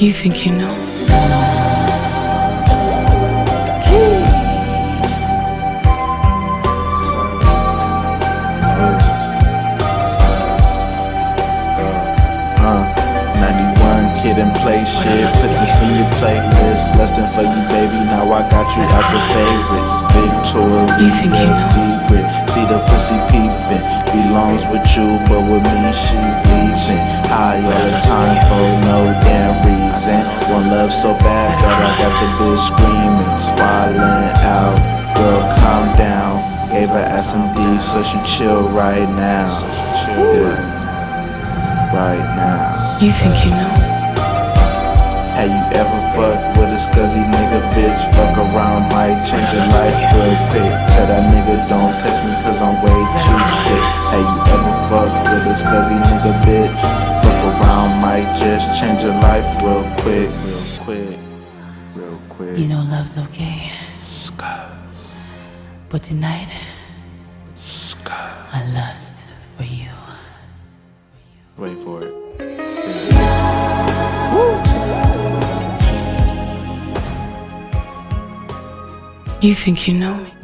You think you know? Uh, 91 kid and play shit. Put this in your playlist. Less than for you, baby. Now I got you out your favorites. Victoria Secret. See the pussy peeping. Belongs with you, but with me she's leaving. High all the time for no damn reason. One love so bad that I got the bitch screaming. Wildin' out. Girl, calm down. Gave her SMD so she chill right now. Yeah right now. You think you know? Have you ever fucked with a scuzzy nigga bitch? Fuck around, might change your life real quick. Tell that nigga don't text me cause I'm way too sick. Have you ever fucked with a scuzzy nigga bitch? Fuck around, might just change your life. Real quick. Real quick. You know love's okay. Scars. But tonight, Scuzz. I lust for you. Wait for it. You think you know me?